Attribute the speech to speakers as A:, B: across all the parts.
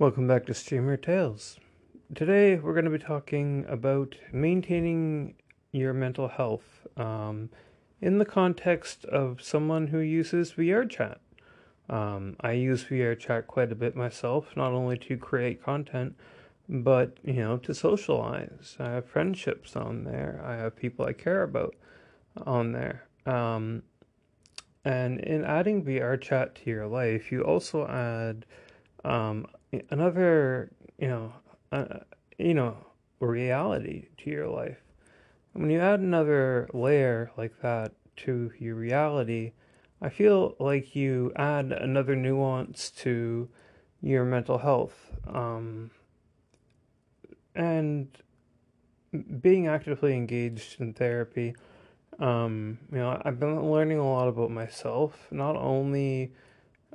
A: Welcome back to Streamer Tales. Today we're going to be talking about maintaining your mental health um, in the context of someone who uses VR chat. Um, I use VR chat quite a bit myself, not only to create content, but you know to socialize. I have friendships on there. I have people I care about on there. Um, and in adding VR chat to your life, you also add um, another, you know, uh, you know, reality to your life. When you add another layer like that to your reality, I feel like you add another nuance to your mental health. Um, and being actively engaged in therapy, um, you know, I've been learning a lot about myself, not only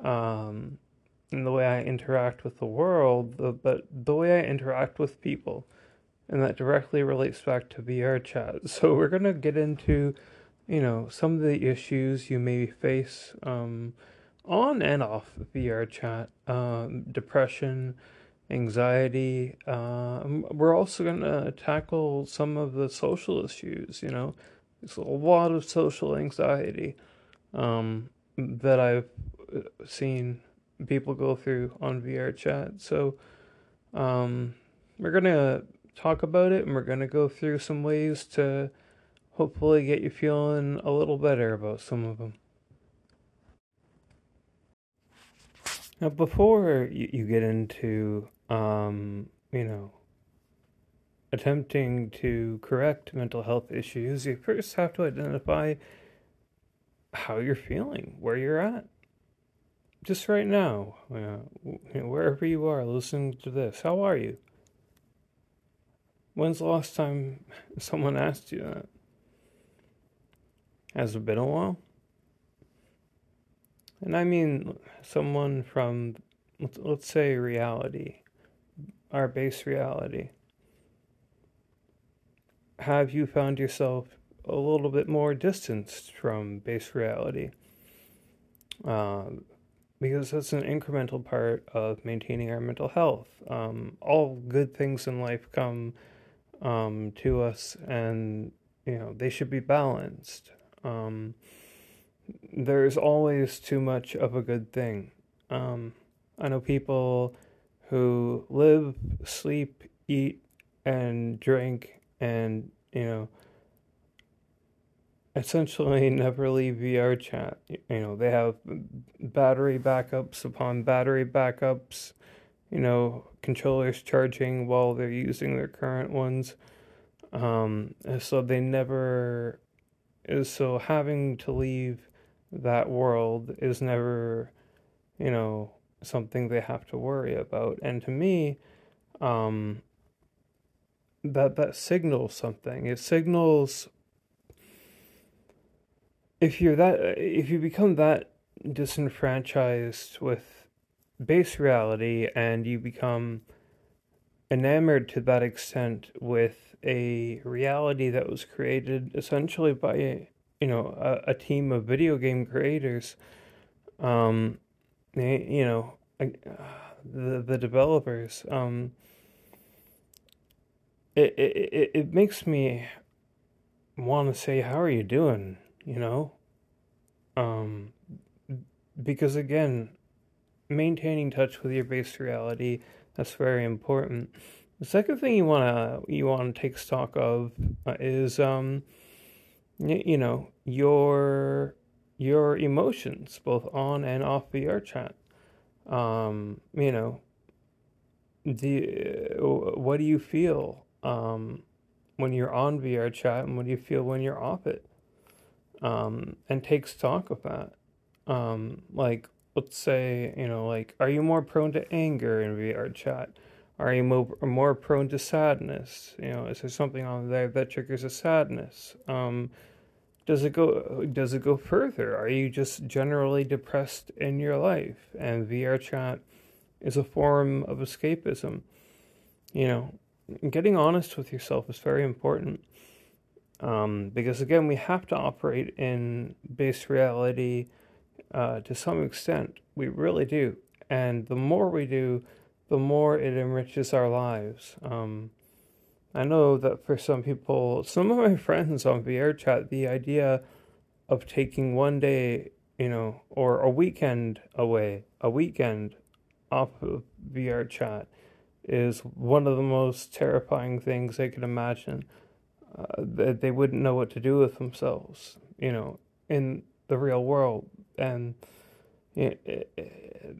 A: um, in the way I interact with the world, but the way I interact with people. And that directly relates back to VR chat. So we're going to get into, you know, some of the issues you may face um, on and off VR chat, um, depression, anxiety. Uh, we're also going to tackle some of the social issues, you know. There's a lot of social anxiety um, that I've uh, seen people go through on VR chat. So um, we're going to talk about it and we're going to go through some ways to hopefully get you feeling a little better about some of them. Now, before you, you get into, um, you know, attempting to correct mental health issues, you first have to identify how you're feeling, where you're at just right now, uh, wherever you are listening to this, how are you? When's the last time someone asked you that? Has it been a while? And I mean someone from, let's say, reality, our base reality. Have you found yourself a little bit more distanced from base reality? Uh, because that's an incremental part of maintaining our mental health. Um, all good things in life come um, to us, and you know they should be balanced. Um, there's always too much of a good thing. Um, I know people who live, sleep, eat, and drink, and you know essentially never leave VR chat. You know, they have battery backups upon battery backups, you know, controllers charging while they're using their current ones. Um, so they never, so having to leave that world is never, you know, something they have to worry about. And to me, um, that that signals something. It signals if you're that if you become that disenfranchised with base reality and you become enamored to that extent with a reality that was created essentially by you know a, a team of video game creators um you know the the developers um it it it makes me want to say how are you doing you know? Um because again maintaining touch with your base reality that's very important. The second thing you want to you want to take stock of uh, is um you know your your emotions both on and off VR chat. Um you know the uh, what do you feel um when you're on VR chat and what do you feel when you're off it um, and take stock of that. Um, like, let's say, you know, like, are you more prone to anger in VR chat? Are you more, more prone to sadness? You know, is there something on there that triggers a sadness? Um, does it go does it go further? Are you just generally depressed in your life? And VR chat is a form of escapism. You know, getting honest with yourself is very important. Um, because again, we have to operate in base reality uh, to some extent. We really do. And the more we do, the more it enriches our lives. Um, I know that for some people, some of my friends on VR chat, the idea of taking one day, you know, or a weekend away, a weekend off of VR chat is one of the most terrifying things they can imagine. Uh, that they wouldn't know what to do with themselves, you know, in the real world. And it, it,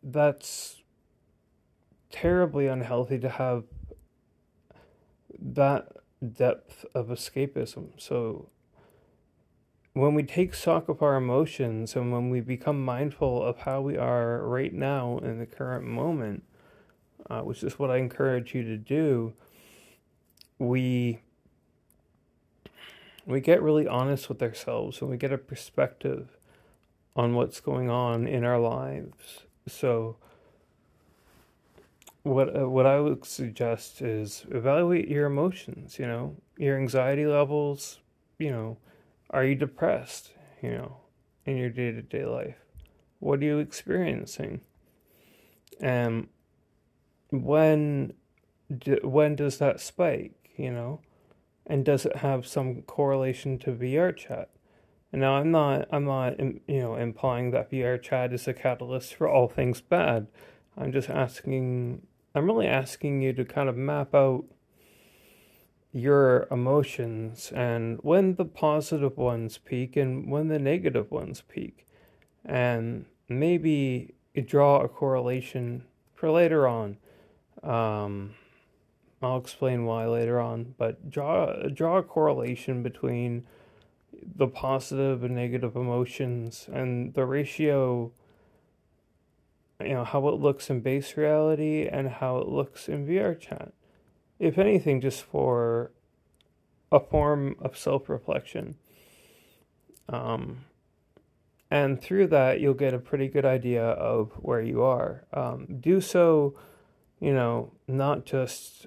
A: that's terribly unhealthy to have that depth of escapism. So when we take stock of our emotions and when we become mindful of how we are right now in the current moment, uh, which is what I encourage you to do, we we get really honest with ourselves and we get a perspective on what's going on in our lives. So what uh, what I would suggest is evaluate your emotions. You know, your anxiety levels. You know, are you depressed? You know, in your day to day life, what are you experiencing? And when when does that spike? You know, and does it have some correlation to VR chat? And now I'm not I'm not you know implying that VR chat is a catalyst for all things bad. I'm just asking I'm really asking you to kind of map out your emotions and when the positive ones peak and when the negative ones peak. And maybe draw a correlation for later on. Um, I'll explain why later on, but draw draw a correlation between the positive and negative emotions and the ratio you know how it looks in base reality and how it looks in VR chat. If anything, just for a form of self-reflection. Um, and through that, you'll get a pretty good idea of where you are. Um, do so, you know, not just,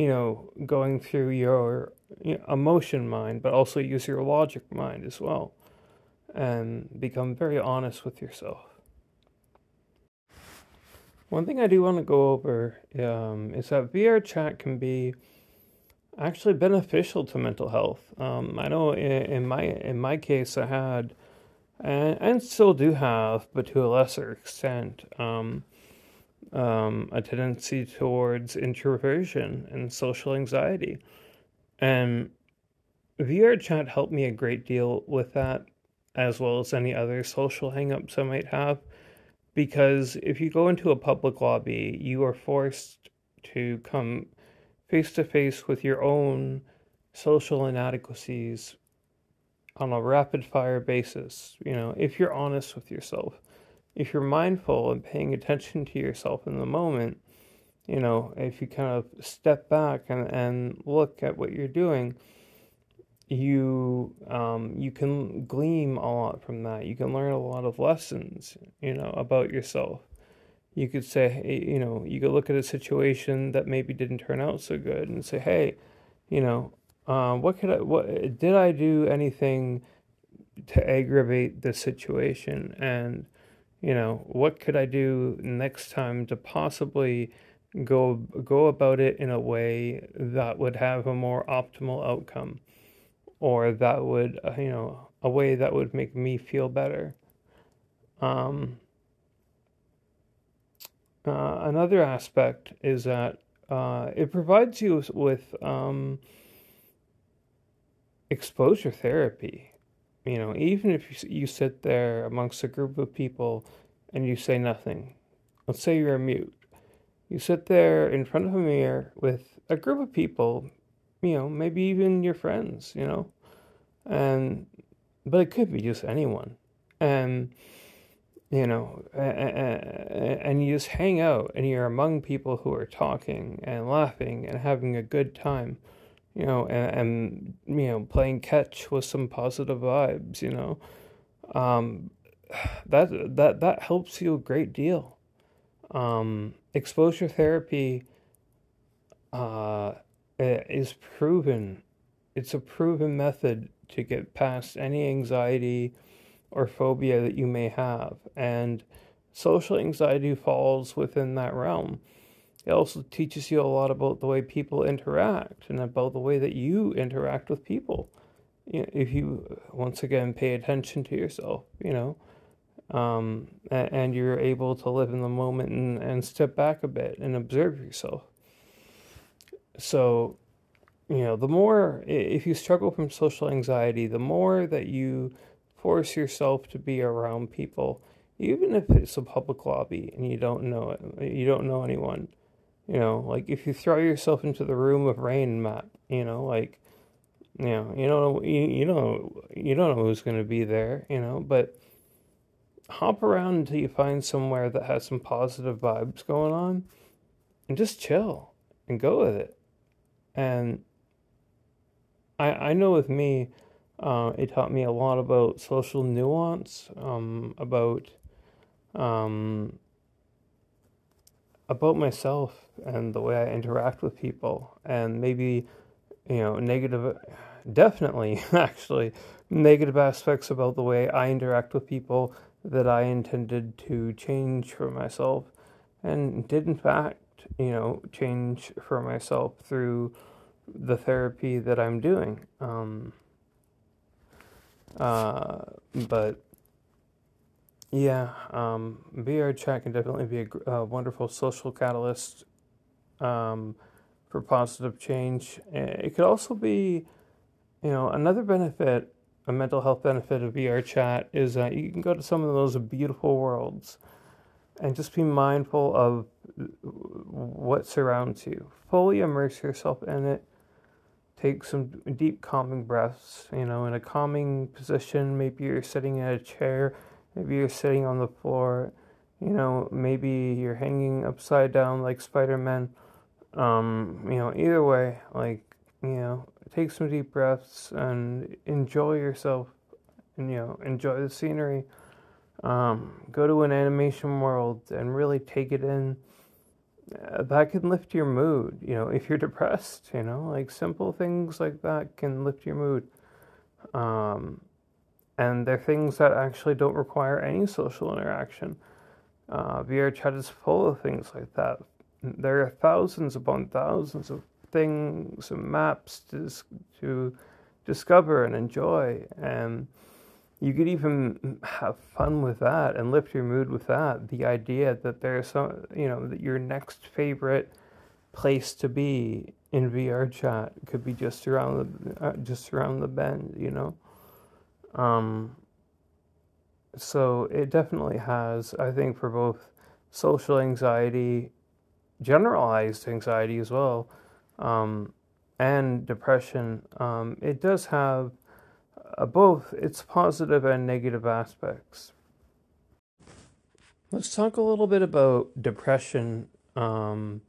A: you know, going through your you know, emotion mind, but also use your logic mind as well, and become very honest with yourself. One thing I do want to go over um, is that VR chat can be actually beneficial to mental health. Um, I know in, in, my in my case, I had and, and, still do have, but to a lesser extent, um, um, a tendency towards introversion and social anxiety, and VR chat helped me a great deal with that, as well as any other social hangups I might have because if you go into a public lobby, you are forced to come face to face with your own social inadequacies on a rapid fire basis. You know, if you're honest with yourself, if you're mindful and paying attention to yourself in the moment, you know, if you kind of step back and, and look at what you're doing, you um, you can glean a lot from that. You can learn a lot of lessons, you know, about yourself. You could say, hey, you know, you could look at a situation that maybe didn't turn out so good and say, hey, you know, um, what could I, what did I do anything to aggravate the situation, and you know, what could I do next time to possibly go go about it in a way that would have a more optimal outcome? Or that would uh, you know a way that would make me feel better? Um, uh, another aspect is that uh, it provides you with um, exposure therapy you know even if you, sit there amongst a group of people and you say nothing let's say you're mute you sit there in front of a mirror with a group of people you know, maybe even your friends, you know, and but it could be just anyone, and you know, and you just hang out and you're among people who are talking and laughing and having a good time, you know, and, and you know, playing catch with some positive vibes, you know, um, that that that helps you a great deal. Um, exposure therapy uh, is proven. It's a proven method to get past any anxiety or phobia that you may have. And social anxiety falls within that realm. It also teaches you a lot about the way people interact and about the way that you interact with people. If you once again pay attention to yourself, you know, um, and, and, you're able to live in the moment and, and step back a bit and observe yourself. So, you know, the more if you struggle from social anxiety, the more that you force yourself to be around people, even if it's a public lobby and you don't know it, you don't know anyone you know, like if you throw yourself into the room of rain map, you know, like you know, you know, you, you don't you don't know who's going to be there, you know, but hop around until you find somewhere that has some positive vibes going on, and just chill and go with it. And I I know with me, uh, it taught me a lot about social nuance, um, about um, about myself and the way I interact with people, and maybe, you know, negative, definitely, actually, negative aspects about the way I interact with people that I intended to change for myself, and did in fact, you know, change for myself through the therapy that I'm doing. Um, uh, but yeah, um, VR chat can definitely be a, a wonderful social catalyst um, for positive change. It could also be, you know, another benefit, a mental health benefit of VR chat is that you can go to some of those beautiful worlds and just be mindful of what surrounds you. Fully immerse yourself in it. Take some deep calming breaths, you know, in a calming position. Maybe you're sitting in a chair Maybe you're sitting on the floor. You know, maybe you're hanging upside down like Spider Man. Um, you know, either way, like, you know, take some deep breaths and enjoy yourself and, you know, enjoy the scenery. Um, go to an animation world and really take it in. Uh, that can lift your mood, you know, if you're depressed, you know, like simple things like that can lift your mood. Um, and they're things that actually don't require any social interaction. Uh, VR chat is full of things like that. There are thousands upon thousands of things and maps to, to discover and enjoy, and you could even have fun with that and lift your mood with that. The idea that there's some, you know, that your next favorite place to be in VR chat could be just around the uh, just around the bend, you know. Um, so it definitely has, I think, for both social anxiety, generalized anxiety as well, um, and depression, um, it does have uh, both its positive and negative aspects. Let's talk a little bit about depression, um,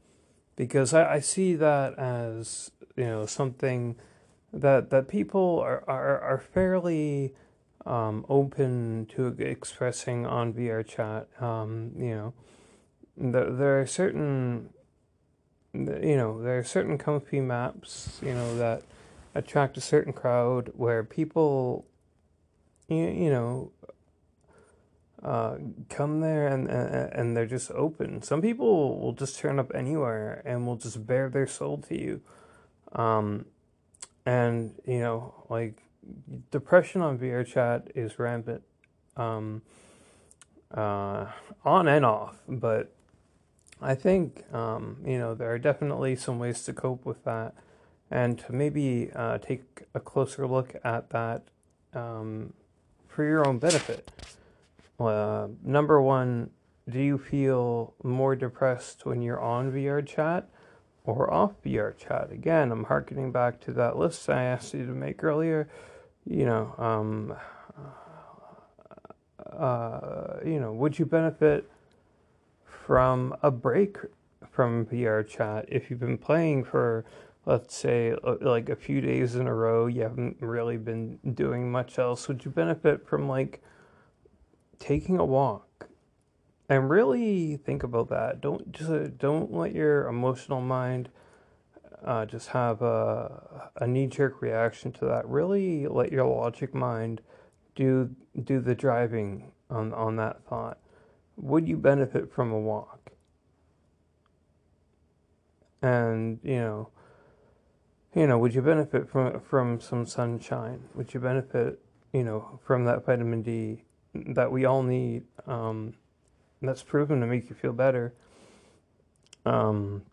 A: because I, I see that as you know something that that people are are, are fairly um, open to expressing on VR chat. Um, you know, there, there are certain you know there are certain comfy maps you know that attract a certain crowd where people you, you know uh, come there and, and and they're just open. Some people will just turn up anywhere and will just bare their soul to you. Um, and you know like depression on VR chat is rampant um, uh, on and off but I think um, you know there are definitely some ways to cope with that and to maybe uh, take a closer look at that um, for your own benefit. Uh, number one, do you feel more depressed when you're on VR chat? Or off VR chat. Again, I'm harkening back to that list I asked you to make earlier. You know, um, uh, you know, would you benefit from a break from VR chat if you've been playing for, let's say, uh, like a few days in a row? You haven't really been doing much else. Would you benefit from like taking a walk? And really think about that. Don't just uh, don't let your emotional mind uh, just have a a knee jerk reaction to that. Really let your logic mind do do the driving on on that thought. would you benefit from a walk? And, you know, you know, would you benefit from from some sunshine? Would you benefit, you know, from that vitamin D that we all need? Um, that's proven to make you feel better. Um,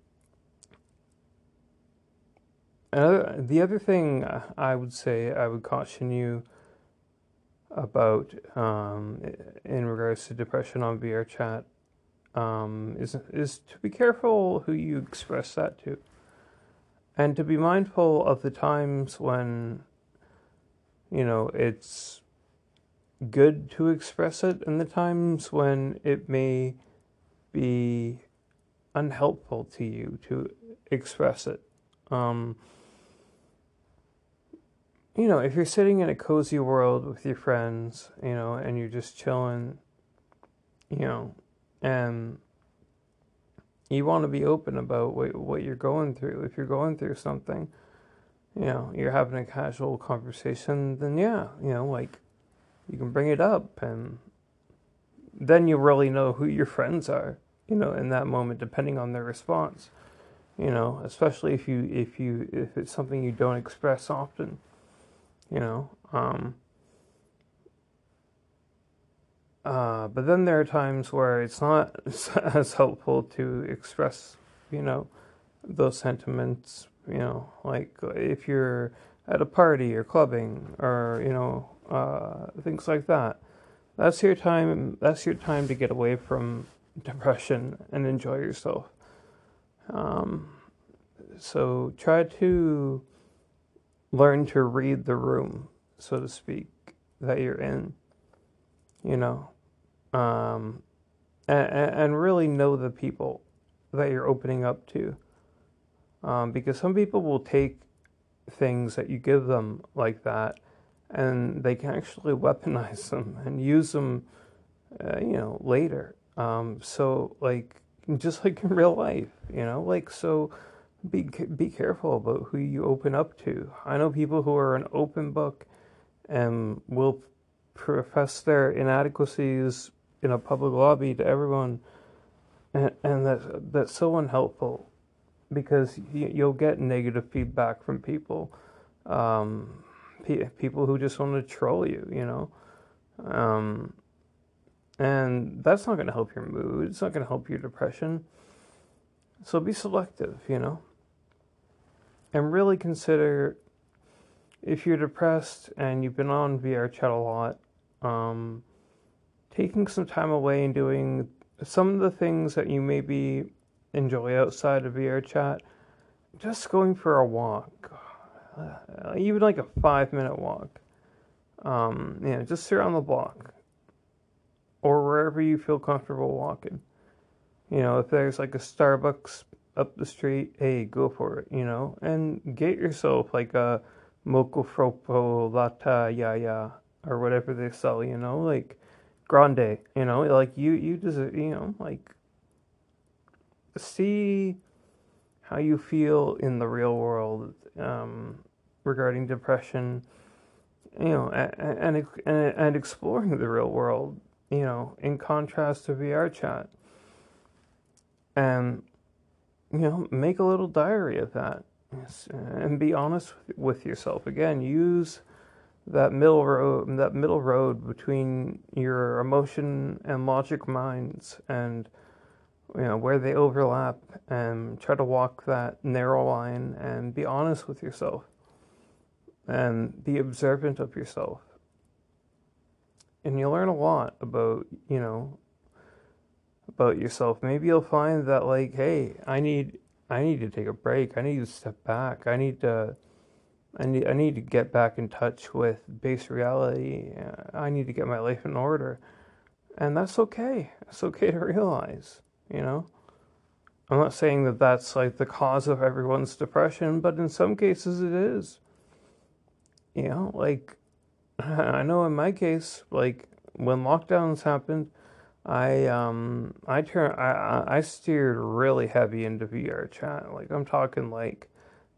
A: another, the other thing I would say, I would caution you about um, in regards to depression on VR chat um, is is to be careful who you express that to, and to be mindful of the times when you know it's good to express it, and the times when it may be unhelpful to you to express it. Um, you know, if you're sitting in a cozy world with your friends, you know, and you're just chilling, you know, and you want to be open about what, what you're going through. If you're going through something, you know, you're having a casual conversation, then yeah, you know, like you can bring it up and then you really know who your friends are, you know, in that moment, depending on their response. You know, especially if you if you if it's something you don't express often you know. Um, uh, but then there are times where it's not as helpful to express, you know, those sentiments, you know, like if you're at a party or clubbing or, you know, uh, things like that. That's your time. That's your time to get away from depression and enjoy yourself. Um, so try to learn to read the room, so to speak, that you're in, you know, um, and, and really know the people that you're opening up to. Um, because some people will take things that you give them like that and they can actually weaponize them and use them, uh, you know, later. Um, so, like, just like in real life, you know, like, so be be careful about who you open up to. I know people who are an open book and will profess their inadequacies in a public lobby to everyone, and, and that that's so unhelpful because you, you'll get negative feedback from people, um, people who just want to troll you, you know, um, and that's not going to help your mood. It's not going to help your depression. So be selective, you know and really consider if you're depressed and you've been on VR chat a lot, um, taking some time away and doing some of the things that you maybe enjoy outside of VR chat, just going for a walk, uh, even like a five minute walk. Um, you know, just sit around the block or wherever you feel comfortable walking. You know, if there's like a Starbucks up the street, hey, go for it, you know, and get yourself like a moco fropo latte ya or whatever they sell, you know, like grande, you know, like you you just you know like see how you feel in the real world um, regarding depression, you know, and, and and exploring the real world, you know, in contrast to VR chat. And you know, make a little diary of that and be honest with yourself. Again, use that middle road, that middle road between your emotion and logic minds, and you know where they overlap, and try to walk that narrow line and be honest with yourself, and be observant of yourself. And you'll learn a lot about you know about yourself. Maybe you'll find that like, hey, I need I need to take a break. I need to step back. I need to I need I need to get back in touch with base reality. I need to get my life in order. And that's okay. It's okay to realize, you know. I'm not saying that that's like the cause of everyone's depression, but in some cases it is. You know, like I know in my case, like when lockdowns happened, I um I turn I I steered really heavy into VR chat. Like I'm talking like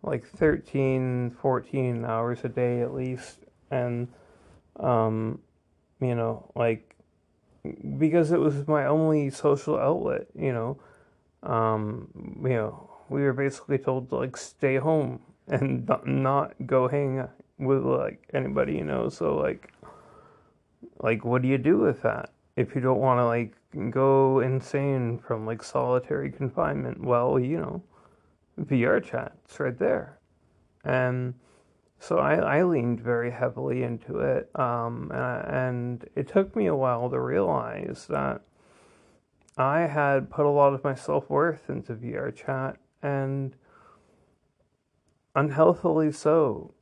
A: like 13 14 hours a day at least and um you know like because it was my only social outlet, you know. Um, you know, we were basically told to like stay home and not go hang with like anybody, you know. So like, like what do you do with that if you don't want to like go insane from like solitary confinement? Well, you know, VR chat's right there, and so I, I leaned very heavily into it, um, and it took me a while to realize that I had put a lot of my self worth into VR chat, and unhealthily so,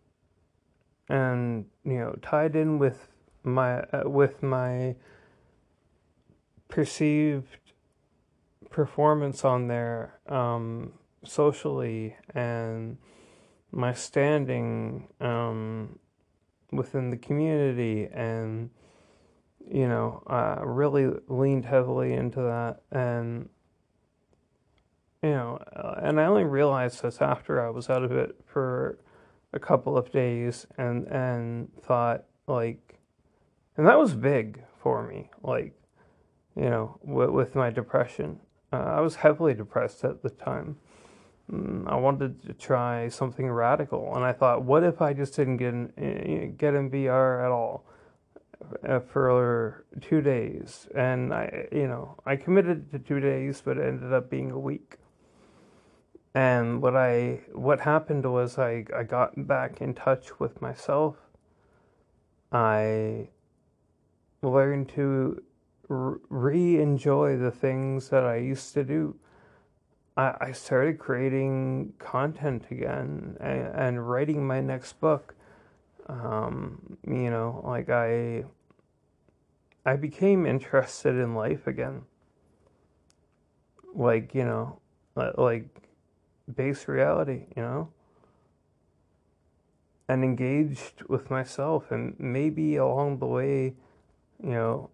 A: and you know tied in with my uh, with my perceived performance on there um, socially and my standing um, within the community and you know I really leaned heavily into that and you know uh, and I only realized this after I was out of it for a couple of days and and thought like and that was big for me like you know with, with my depression uh, I was heavily depressed at the time Mm, I wanted to try something radical, and I thought, what if I just didn't get in, eh, get in VR at all uh, for two days? And I, you know, I committed to two days, but it ended up being a week. And what I what happened was I I got back in touch with myself. I learned to re enjoy the things that I used to do I, I started creating content again and, and writing my next book. Um, you know, like I I became interested in life again. Like, you know, like base reality, you know? And engaged with myself and maybe along the way, you know,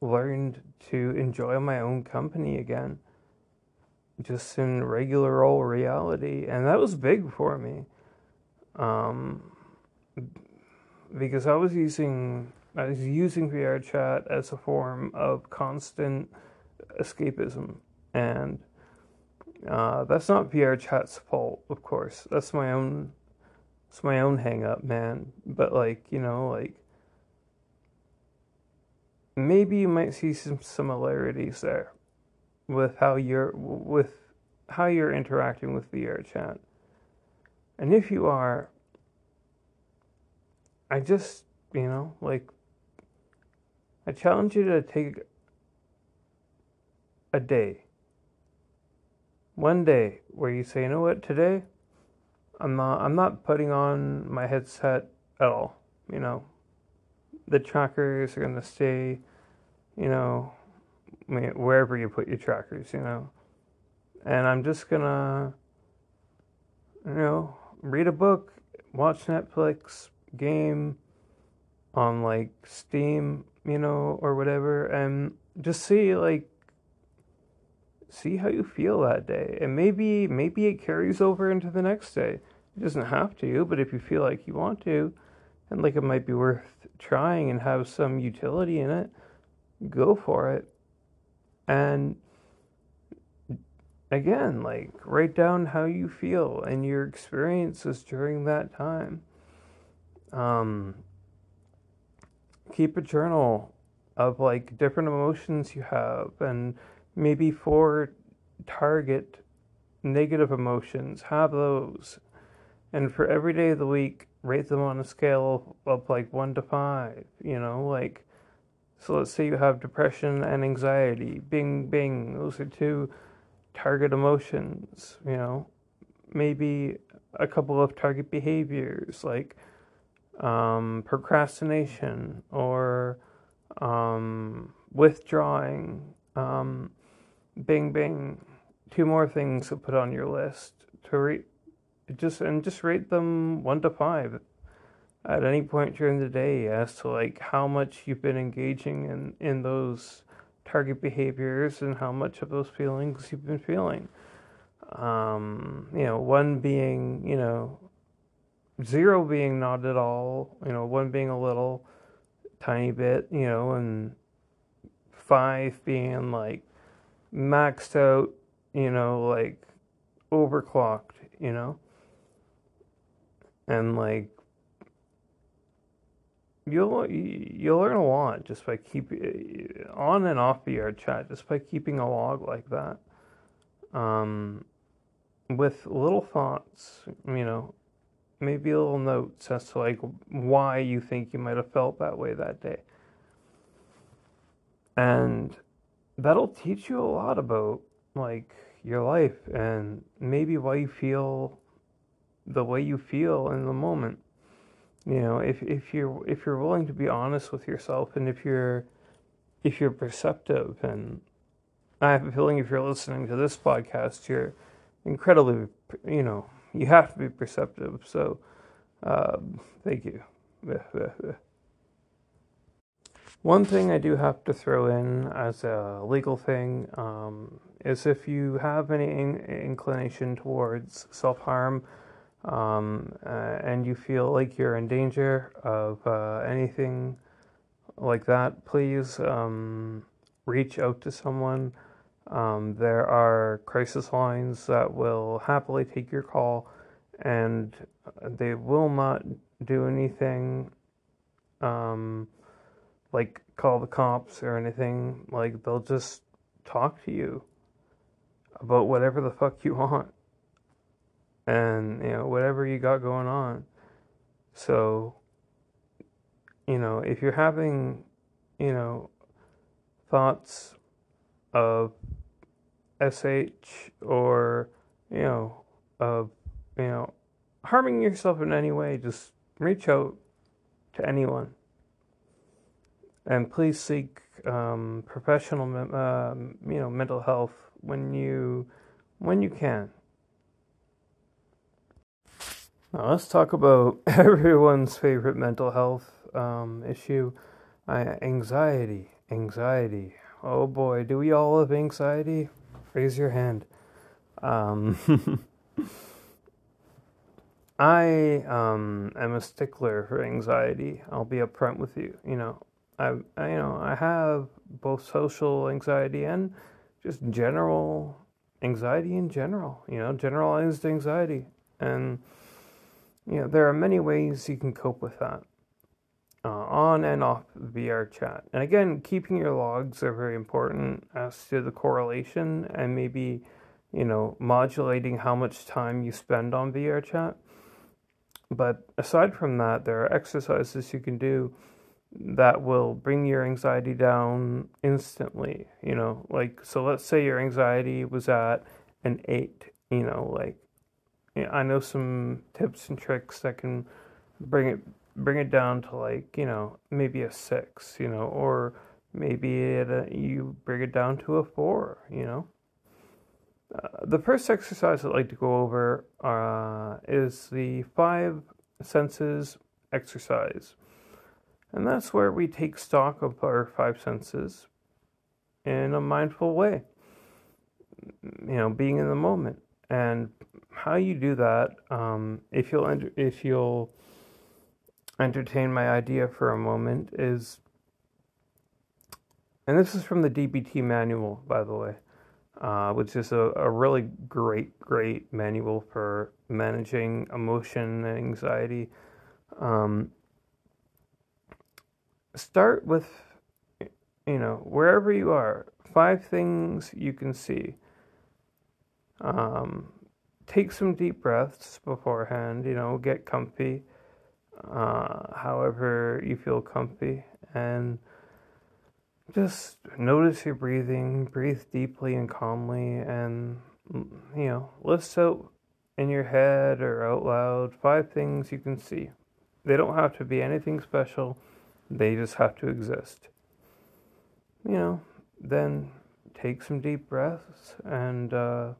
A: learned to enjoy my own company again just in regular old reality, and that was big for me, um, because I was using I was using VR chat as a form of constant escapism, and uh, that's not VR chat's fault, of course. That's my own. It's my own hang up, man. But like you know, like maybe you might see some similarities there with how you're with how you're interacting with VR chat. And if you are, I just, you know, like I challenge you to take a day. One day where you say, you know what, today I'm not I'm not putting on my headset at all. You know, the trackers are gonna stay, you know, wherever you put your trackers, you know. And I'm just gonna, you know, read a book, watch Netflix, game on like Steam, you know, or whatever, and just see like see how you feel that day. And maybe maybe it carries over into the next day. It doesn't have to, but if you feel like you want to and like it might be worth trying and have some utility in it, go for it. And again, like write down how you feel and your experiences during that time. Um, keep a journal of like different emotions you have and maybe four target negative emotions have those and for every day of the week rate them on a scale of, like 1 to 5 you know like so let's say you have depression and anxiety. Bing, bing. Those are two target emotions, you know. Maybe a couple of target behaviors like um, procrastination or um, withdrawing. Um, bing, bing. Two more things to put on your list to rate. Just and just rate them one to five at any point during the day as to like how much you've been engaging in in those target behaviors and how much of those feelings you've been feeling um, you know one being you know zero being not at all you know one being a little tiny bit you know and five being like maxed out, you know, like overclocked, you know? And like you'll you'll learn a lot just by keeping on and off VR chat, just by keeping a log like that. Um, with little thoughts, you know, maybe a little notes as to like why you think you might have felt that way that day. And that'll teach you a lot about like your life and maybe why you feel the way you feel in the moment. You know, if if you're if you're willing to be honest with yourself and if you're if you're perceptive and I have a feeling if you're listening to this podcast, you're incredibly, you know, you have to be perceptive. So, um, thank you. One thing I do have to throw in as a legal thing um, is if you have any in- inclination towards self harm um, uh, and you feel like you're in danger of uh, anything like that, please um, reach out to someone. Um, there are crisis lines that will happily take your call and they will not do anything um, like call the cops or anything. Like they'll just talk to you about whatever the fuck you want and you know whatever you got going on. So you know, if you're having, you know, thoughts of SH or, you know, of, you know, harming yourself in any way, just reach out to anyone. And please seek um, professional, uh, you know, mental health when you when you can. Now let's talk about everyone's favorite mental health um, issue: uh, anxiety. Anxiety. Oh boy, do we all have anxiety? Raise your hand. Um, I um, am a stickler for anxiety. I'll be upfront with you. You know, I, you know I have both social anxiety and just general anxiety in general. You know, generalized anxiety, and you know there are many ways you can cope with that. Uh, on and off VR chat. And again, keeping your logs are very important as to the correlation and maybe, you know, modulating how much time you spend on VR chat. But aside from that, there are exercises you can do that will bring your anxiety down instantly. You know, like, so let's say your anxiety was at an eight, you know, like, I know some tips and tricks that can bring it bring it down to like you know maybe a six you know or maybe a, you bring it down to a four you know uh, the first exercise i'd like to go over uh, is the five senses exercise and that's where we take stock of our five senses in a mindful way you know being in the moment and how you do that um, if you'll if you'll entertain my idea for a moment is, and this is from the DBT manual, by the way, uh, which is a, a really great, great manual for managing emotion and anxiety. Um, start with, you know, wherever you are, five things you can see. Um, take some deep breaths beforehand, you know, get comfy uh, however you feel comfy, and just notice your breathing. Breathe deeply and calmly, and you know, list out in your head or out loud five things you can see. They don't have to be anything special, they just have to exist. You know, then take some deep breaths and uh,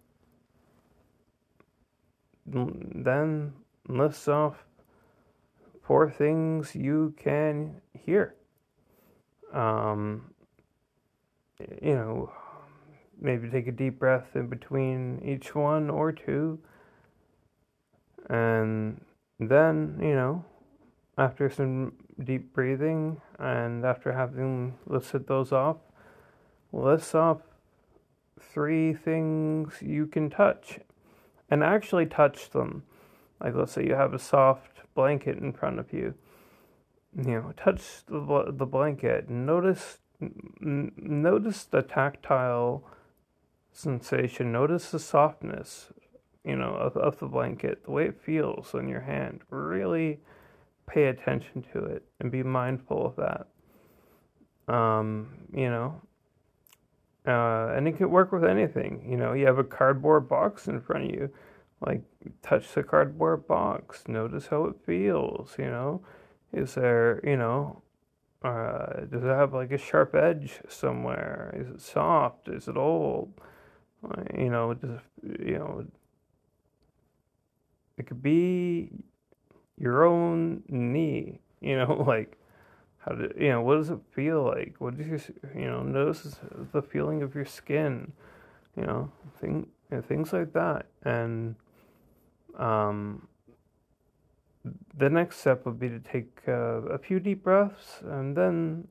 A: then list off four things you can hear. Um, you know, maybe take a deep breath in between each one or two. And then, you know, after some deep breathing and after having listed those off, list off three things you can touch and actually touch them. Like, let's say you have a soft blanket in front of you. You know, touch the, the blanket. Notice, n- notice the tactile sensation. Notice the softness, you know, of, of the blanket, the way it feels on your hand. Really pay attention to it and be mindful of that. Um, you know, uh, and it could work with anything. You know, you have a cardboard box in front of you. Like, touch the cardboard box. Notice how it feels. You know, is there, you know, uh, does it have like a sharp edge somewhere? Is it soft? Is it old? You know, does you know? It could be your own knee. You know, like how do you know? What does it feel like? What does your you know? Notice the feeling of your skin. You know, thing things like that, and um, the next step would be to take uh, a few deep breaths and then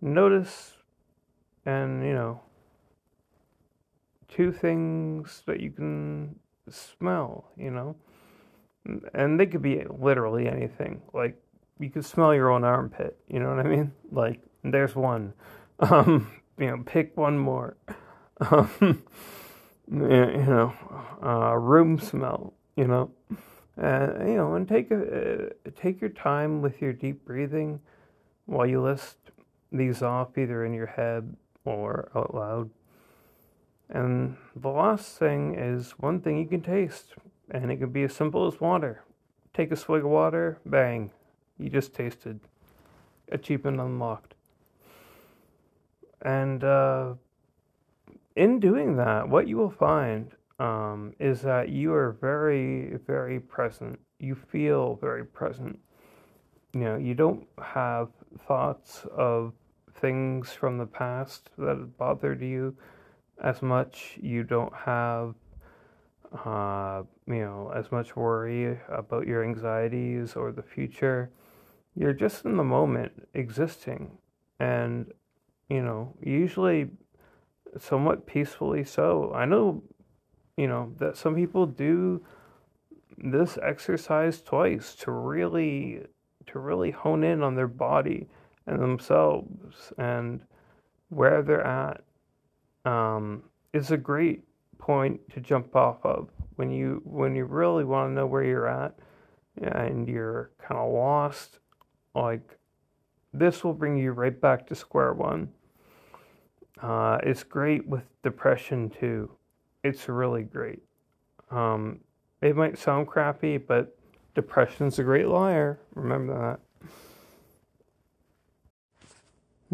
A: notice and you know two things that you can smell you know and they could be literally anything. Like you could smell your own armpit you know what i mean? Like there's one. Um you know pick one more. Um you know uh room smell you know? And you know and take a, uh, take your time with your deep breathing while you list these off either in your head or out loud. And the last thing is one thing you can taste and it can be as simple as water take a swig of water bang you just tasted achievement unlocked and uh, in doing that what you will find um, is that you are very, very present. You feel very present. You know, you don't have thoughts of things from the past that have bothered you as much. You don't have, uh, you know, as much worry about your anxieties or the future. You're just in the moment, existing, and you know, usually somewhat peacefully so. I know you know that some people do this exercise twice to really to really hone in on their body and themselves and where they're at um, is a great point to jump off of when you when you really want to know where you're at and you're kind of lost like this will bring you right back to square one uh, it's great with depression too it's really great. Um, it might sound crappy, but depression's a great liar. Remember that.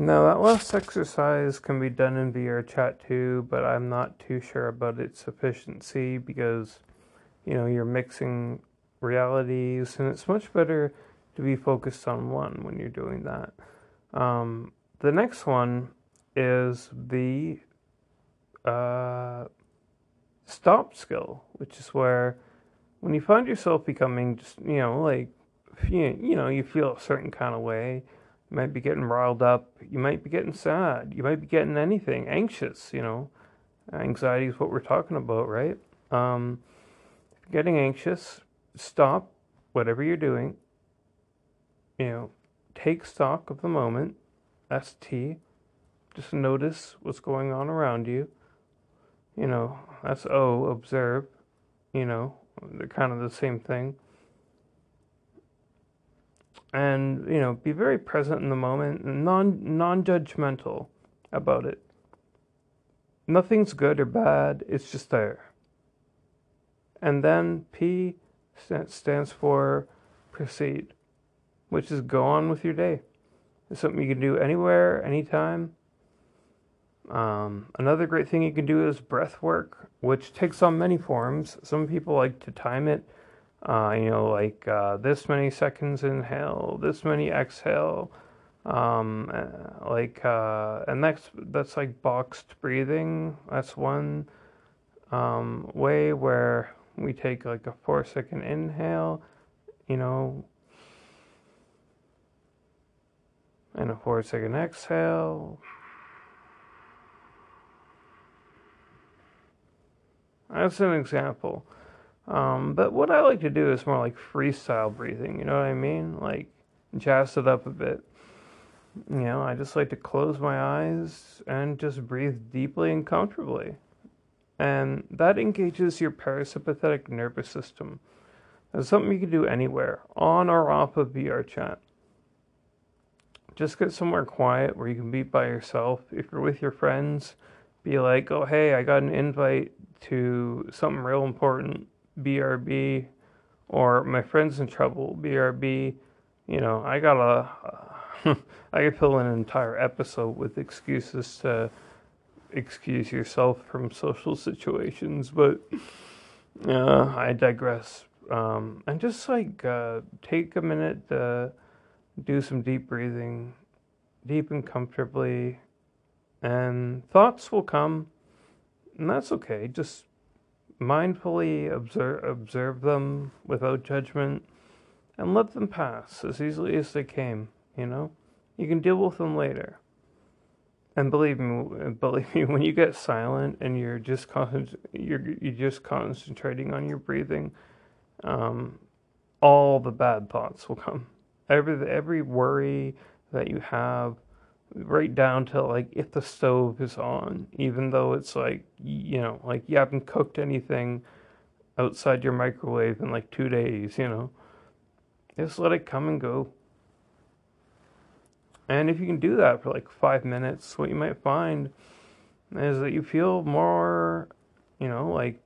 A: Now, that last exercise can be done in VR chat too, but I'm not too sure about its efficiency because, you know, you're mixing realities, and it's much better to be focused on one when you're doing that. Um, the next one is the uh, stop skill, which is where when you find yourself becoming just, you know, like, you, you know, you feel a certain kind of way, you might be getting riled up, you might be getting sad, you might be getting anything, anxious, you know. Anxiety is what we're talking about, right? Um, getting anxious, stop whatever you're doing, you know, take stock of the moment, ST, just notice what's going on around you. You know, that's O, observe, you know, they're kind of the same thing. And, you know, be very present in the moment, non non judgmental about it. Nothing's good or bad, it's just there. And then P stands for proceed, which is go on with your day. It's something you can do anywhere, anytime, um, another great thing you can do is breath work, which takes on many forms. Some people like to time it, uh, you know, like uh, this many seconds inhale, this many exhale. Um, uh, like, uh, and that's that's like boxed breathing. That's one um, way where we take like a four second inhale, you know, and a four second exhale. That's an example. Um, but what I like to do is more like freestyle breathing. You know what I mean? Like jazz it up a bit. You know, I just like to close my eyes and just breathe deeply and comfortably. And that engages your parasympathetic nervous system. It's something you can do anywhere, on or off of VRChat. Just get somewhere quiet where you can be by yourself. If you're with your friends, be like, oh, hey, I got an invite to something real important, BRB, or my friend's in trouble, BRB. You know, I got a, I could fill an entire episode with excuses to excuse yourself from social situations, but uh, I digress. Um, and just like uh, take a minute to do some deep breathing, deep and comfortably, and thoughts will come, and that's okay. Just mindfully observe observe them without judgment, and let them pass as easily as they came. You know, you can deal with them later. And believe me, believe me, when you get silent and you're just you're you're just concentrating on your breathing, um, all the bad thoughts will come. Every every worry that you have, right down to like if the stove is on, even though it's like you know, like you haven't cooked anything outside your microwave in like two days, you know, just let it come and go. And if you can do that for like five minutes, what you might find is that you feel more, you know, like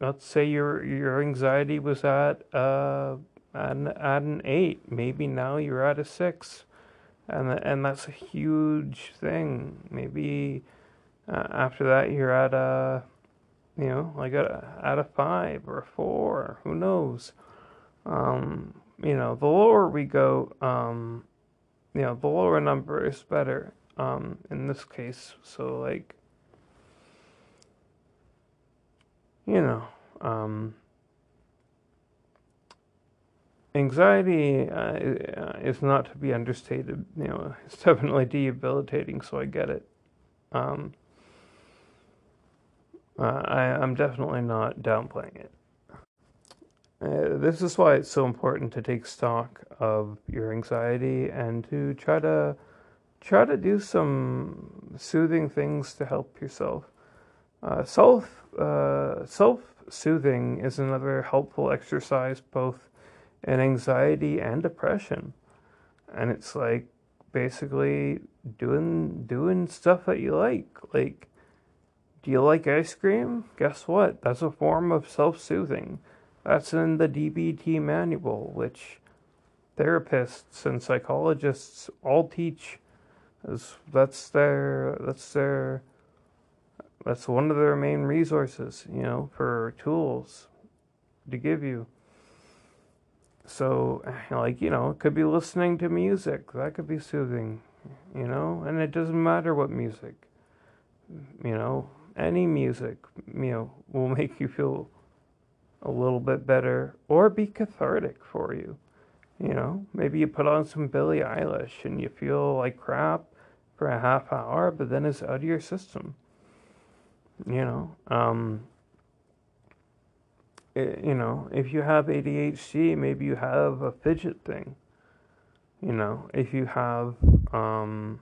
A: let's say your your anxiety was at uh at an, at an eight, maybe now you're at a six, and and that's a huge thing. Maybe uh, after that you're at a, you know, like a, at a five or a four. Who knows? Um, you know, the lower we go, um, you know, the lower number is better um, in this case. So, like, you know, um, anxiety uh, is not to be understated. You know, it's definitely debilitating, so I get it. Um, uh, I, I'm definitely not downplaying it. Uh, this is why it's so important to take stock of your anxiety and to try to try to do some soothing things to help yourself. Uh, self uh, self soothing is another helpful exercise both in anxiety and depression, and it's like basically doing doing stuff that you like. Like, do you like ice cream? Guess what? That's a form of self soothing that's in the DBT manual, which therapists and psychologists all teach. As that's their that's their that's one of their main resources, you know, for tools to give you. So, like, you know, it could be listening to music. That could be soothing, you know, and it doesn't matter what music. You know, any music, you know, will make you feel a little bit better or be cathartic for you. You know, maybe you put on some Billie Eilish and you feel like crap for a half hour, but then it's out of your system. You know, um, you know, if you have ADHD, maybe you have a fidget thing. You know, if you have, um,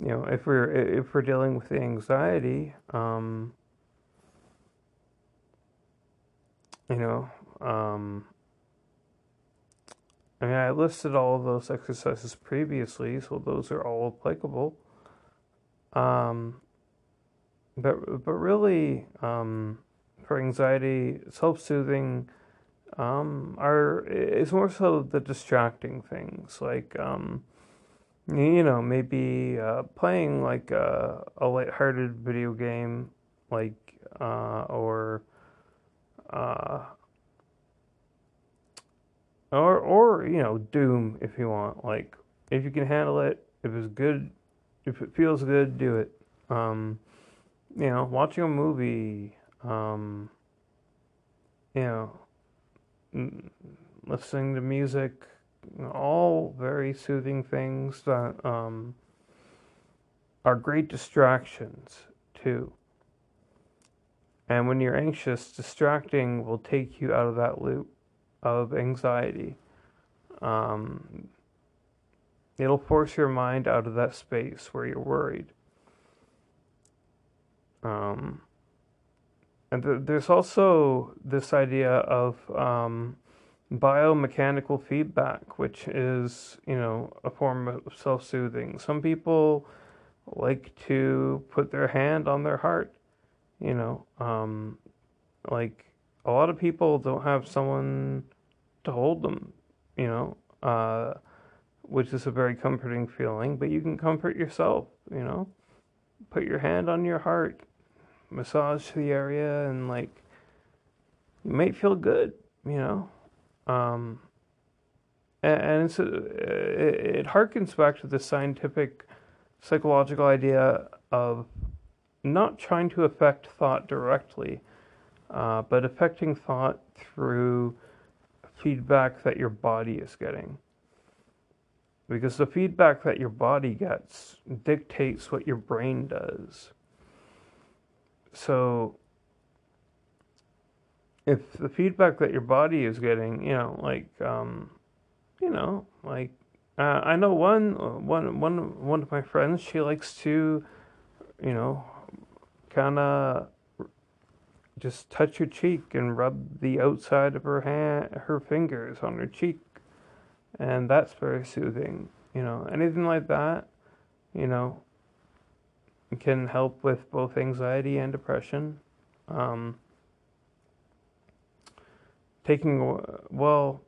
A: you know, if we're if we're dealing with anxiety, um, you know, um, I mean, I listed all of those exercises previously, so those are all applicable. Um, but but really, um, anxiety, self-soothing um, are is more so the distracting things, like um, you know, maybe uh, playing like a, a lighthearted video game, like uh, or uh, or or you know Doom if you want. Like if you can handle it, if it's good, if it feels good, do it. Um, you know, watching a movie, um, you know, listening to music, all very soothing things that um, are great distractions too. And when you're anxious, distracting will take you out of that loop of anxiety. Um, it'll force your mind out of that space where you're worried. Um, and th- there's also this idea of um, biomechanical feedback, which is, you know, a form of self soothing. Some people like to put their hand on their heart, you know, um, like a lot of people don't have someone to hold them, you know, uh, which is a very comforting feeling, but you can comfort yourself, you know, put your hand on your heart, massage the area, and like, you might feel good, you know. Um, and it's a, it, it harkens back to the scientific psychological idea of not trying to affect thought directly, uh, but affecting thought through feedback that your body is getting. Because the feedback that your body gets dictates what your brain does. So, if the feedback that your body is getting, you know, like, um, you know, like, uh, I know one, one, one, one of my friends. She likes to, you know, kind of just touch her cheek and rub the outside of her hand, her fingers on her cheek, and that's very soothing. You know, anything like that, you know, can help with both anxiety and depression. Um, taking well,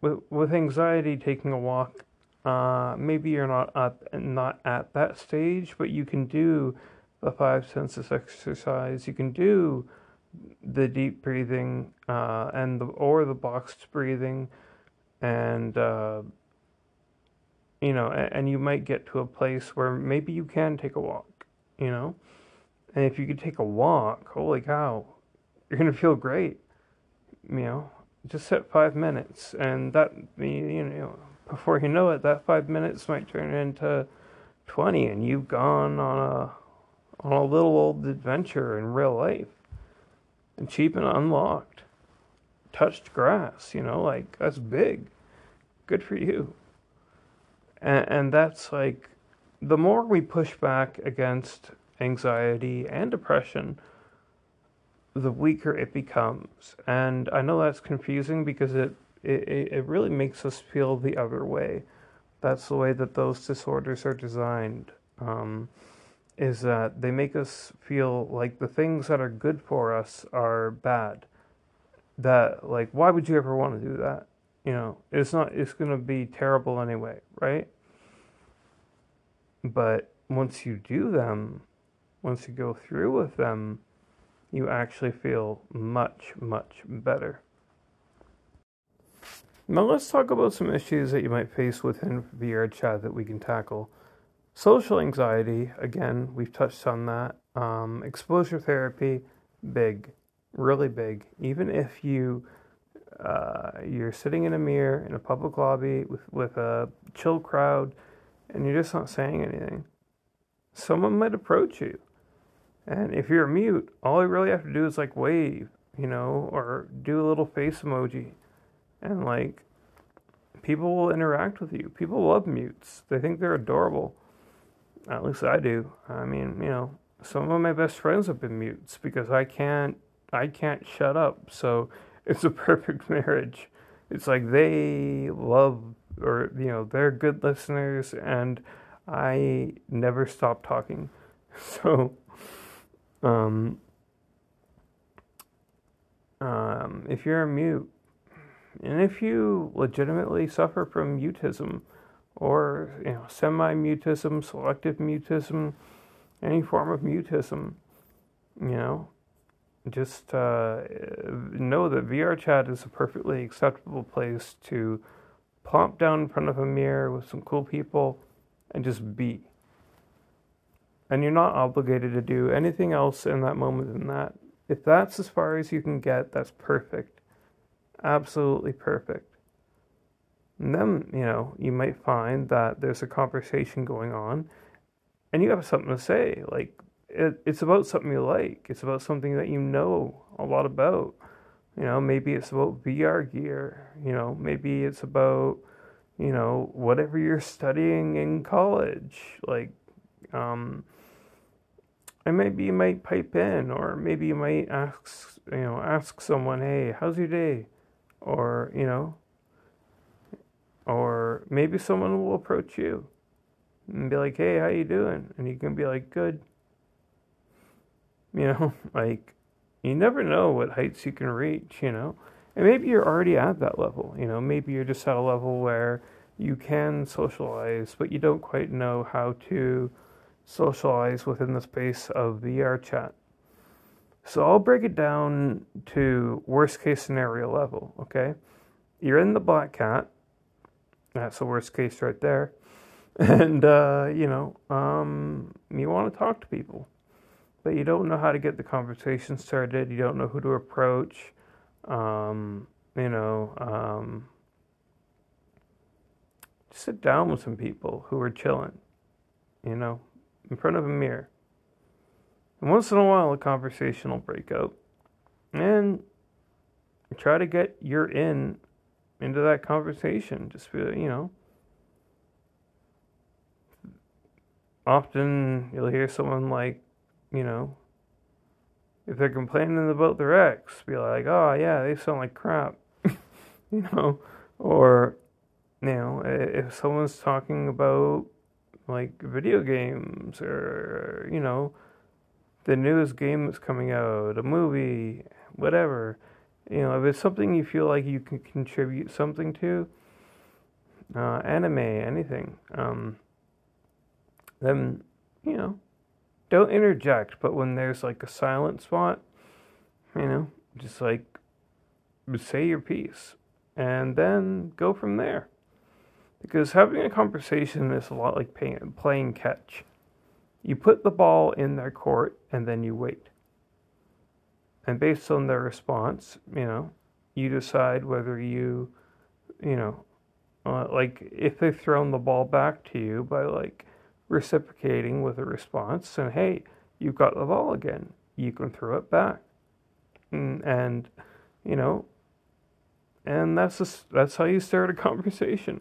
A: with with anxiety, taking a walk. Uh, maybe you're not at, not at that stage, but you can do the five senses exercise. You can do the deep breathing uh, and the or the boxed breathing, and uh, you know, and, and you might get to a place where maybe you can take a walk. You know, and if you could take a walk, holy cow, you're gonna feel great. You know, just set five minutes, and that you know, before you know it, that five minutes might turn into twenty, and you've gone on a on a little old adventure in real life and cheap and unlocked. Touched grass, you know, like that's big. Good for you. And, and that's like the more we push back against anxiety and depression, the weaker it becomes. And I know that's confusing because it, it, it really makes us feel the other way. That's the way that those disorders are designed. Um, is that they make us feel like the things that are good for us are bad. That like why would you ever want to do that? You know, it's not it's going to be terrible anyway, right? But once you do them, once you go through with them, you actually feel much much better. Now let's talk about some issues that you might face within VR chat that we can tackle. Social anxiety, again, we've touched on that. Um, exposure therapy, big, really big. Even if you uh, you're sitting in a mirror in a public lobby with with a chill crowd, and you're just not saying anything, someone might approach you, and if you're mute, all you really have to do is like wave, you know, or do a little face emoji, and like people will interact with you. People love mutes; they think they're adorable at least I do. I mean, you know, some of my best friends have been mutes because I can't I can't shut up. So it's a perfect marriage. It's like they love or you know, they're good listeners and I never stop talking. So um um if you're a mute and if you legitimately suffer from mutism, or you know, semi-mutism, selective mutism, any form of mutism, you know, just uh, know that VR chat is a perfectly acceptable place to plop down in front of a mirror with some cool people and just be. And you're not obligated to do anything else in that moment than that. If that's as far as you can get, that's perfect. Absolutely perfect. And then, you know, you might find that there's a conversation going on and you have something to say. Like, it, it's about something you like. It's about something that you know a lot about. You know, maybe it's about VR gear. You know, maybe it's about, you know, whatever you're studying in college. Like, um, and maybe you might pipe in, or maybe you might ask, you know, ask someone, "Hey, how's your day?" Or you know, or maybe someone will approach you and be like, "Hey, how you doing?" And you can be like, "Good." You know, like you never know what heights you can reach, you know. And maybe you're already at that level, you know. Maybe you're just at a level where you can socialize, but you don't quite know how to socialize within the space of VR chat. So I'll break it down to worst case scenario level, okay? You're in the Black Cat. That's the worst case right there. And, uh, you know, um, you want to talk to people but you don't know how to get the conversation started. You don't know who to approach. Um, you know, um, sit down with some people who are chilling, you know, in front of a mirror. And once in a while, a conversation will break out. And try to get your in into that conversation. Just be, you know, often you'll hear someone like, you know, if they're complaining about their ex, be like, oh yeah, they sound like crap, you know, or you know, if someone's talking about like video games or you know, the newest game that's coming out, a movie, whatever, you know, if it's something you feel like you can contribute something to, uh, anime, anything, um, then you know don't interject, but when there's like a silent spot, you know, just like say your piece and then go from there. Because having a conversation is a lot like playing, catch. You put the ball in their court and then you wait. And based on their response, you know, you decide whether you, you know, uh, like if they've thrown the ball back to you by like reciprocating with a response and hey you've got the ball again. You can throw it back. And, mm, and you know and that's just, that's how you start a conversation.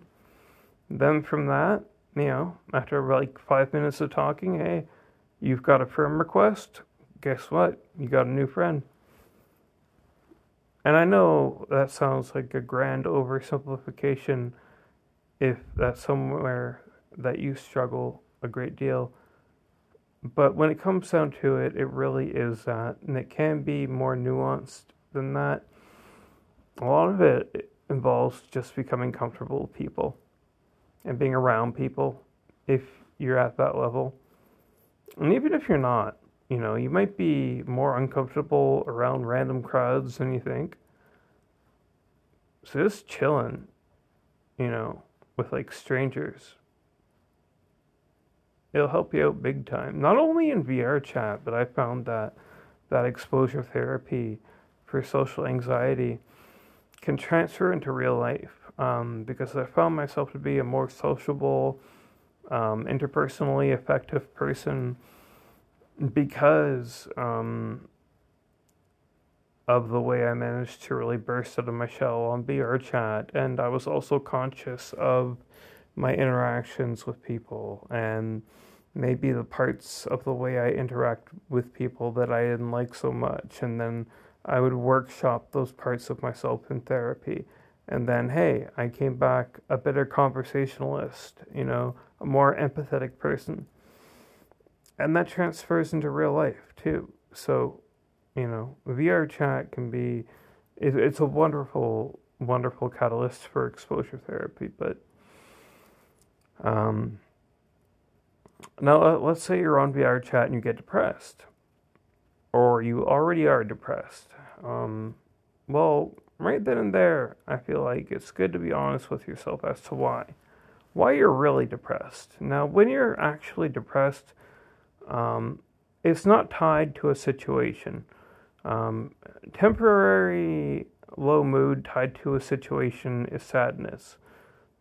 A: Then from that you know after like five minutes of talking hey you've got a friend request. Guess what? You got a new friend. And i know that sounds like a grand oversimplification if that's somewhere that you struggle a great deal. But when it comes down to it, it really is that. And it can be more nuanced than that. A lot of it involves just becoming comfortable with people and being around people if you're at that level. And even if you're not, you know, you might be more uncomfortable around random crowds than you think. So just chilling, you know, with like strangers it'll help you out big time. Not only in VR chat, but I found that that exposure therapy for social anxiety can transfer into real life um, because I found myself to be a more sociable, um, interpersonally effective person because um, of the way I managed to really burst out of my shell on VR chat. And I was also conscious of my interactions with people and maybe the parts of the way I interact with people that I didn't like so much. And then I would workshop those parts of myself in therapy. And then, hey, I came back a better conversationalist, you know, a more empathetic person. And that transfers into real life too. So, you know, VR chat can be, it's a wonderful, wonderful catalyst for exposure therapy. But, um, now, let's say you're on VR chat and you get depressed, or you already are depressed. Um, well, right then and there, I feel like it's good to be honest with yourself as to why. Why you're really depressed. Now, when you're actually depressed, um, it's not tied to a situation. Um, temporary low mood tied to a situation is sadness.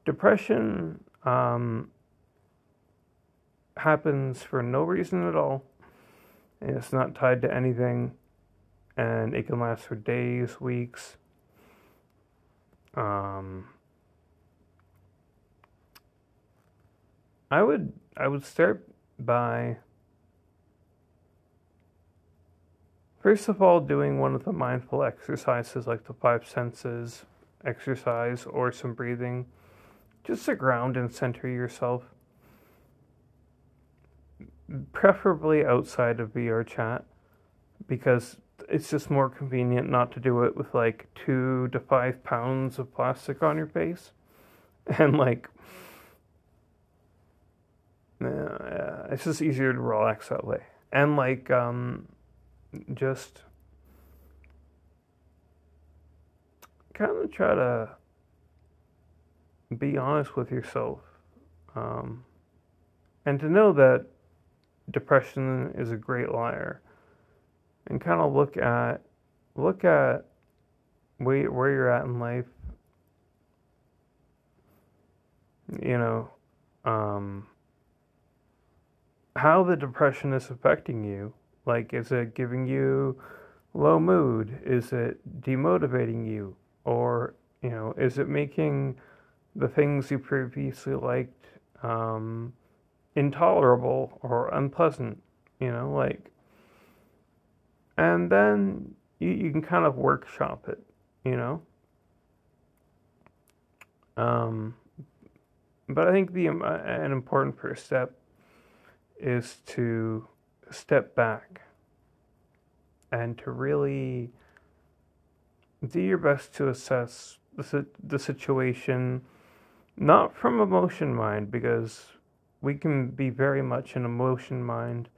A: Depression um, happens for no reason at all. and it's not tied to anything, and it can last for days, weeks. Um, I would I would start by first of all doing one of the mindful exercises like the five senses exercise or some breathing just to ground and center yourself preferably outside of VR chat because it's just more convenient not to do it with like two to five pounds of plastic on your face. And like uh, it's just easier to relax that way. And like um just kind of try to be honest with yourself um, and to know that depression is a great liar. And kind of look at look at where, where you're at in life. You know um, how the depression is affecting you. Like is it giving you low mood? Is it demotivating you? Or you know is it making the things you previously liked um, intolerable or unpleasant, you know, like, and then you, you can kind of workshop it, you know. Um, but I think the um, an important first step is to step back and to really do your best to assess the, the situation not from emotion mind because we can be very much an emotion mind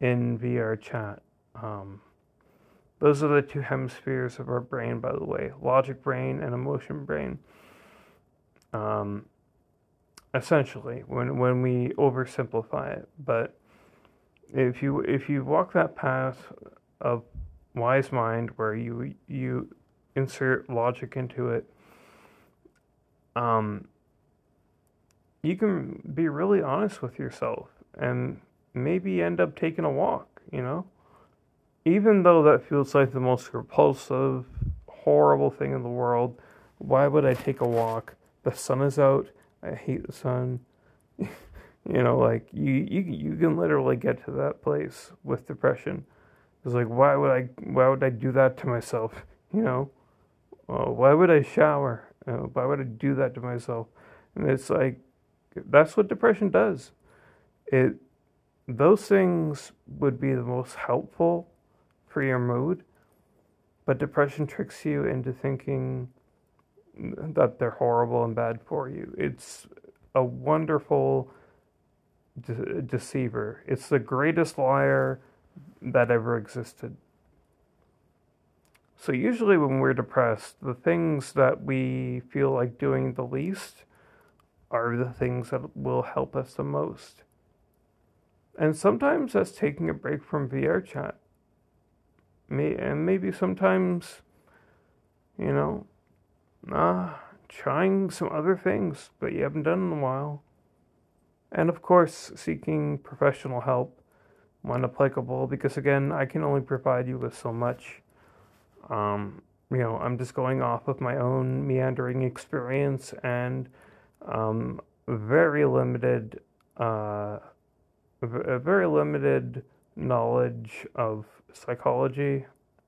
A: in VR chat. Um, those are the two hemispheres of our brain, by the way logic brain and emotion brain. Um, essentially, when, when we oversimplify it. But if you if you walk that path of wise mind where you you insert logic into it, um, you can be really honest with yourself and maybe end up taking a walk, you know? Even though that feels like the most repulsive, horrible thing in the world, why would I take a walk? The sun is out. I hate the sun. you know, like you, you, you can literally get to that place with depression. It's like, why would I, why would I do that to myself? You know, uh, why would I shower? Uh, why would I do that to myself? And it's like, that's what depression does. It those things would be the most helpful for your mood, but depression tricks you into thinking that they're horrible and bad for you. It's a wonderful de- deceiver. It's the greatest liar that ever existed. So, usually, when we're depressed, the things that we feel like doing the least are the things that will help us the most. And sometimes that's taking a break from VR chat. May, and maybe sometimes, you know, uh, trying some other things that you haven't done in a while. And of course, seeking professional help when applicable, because again, I can only provide you with so much. Um, you know, I'm just going off of my own meandering experience and um, very limited, uh, a very limited knowledge of psychology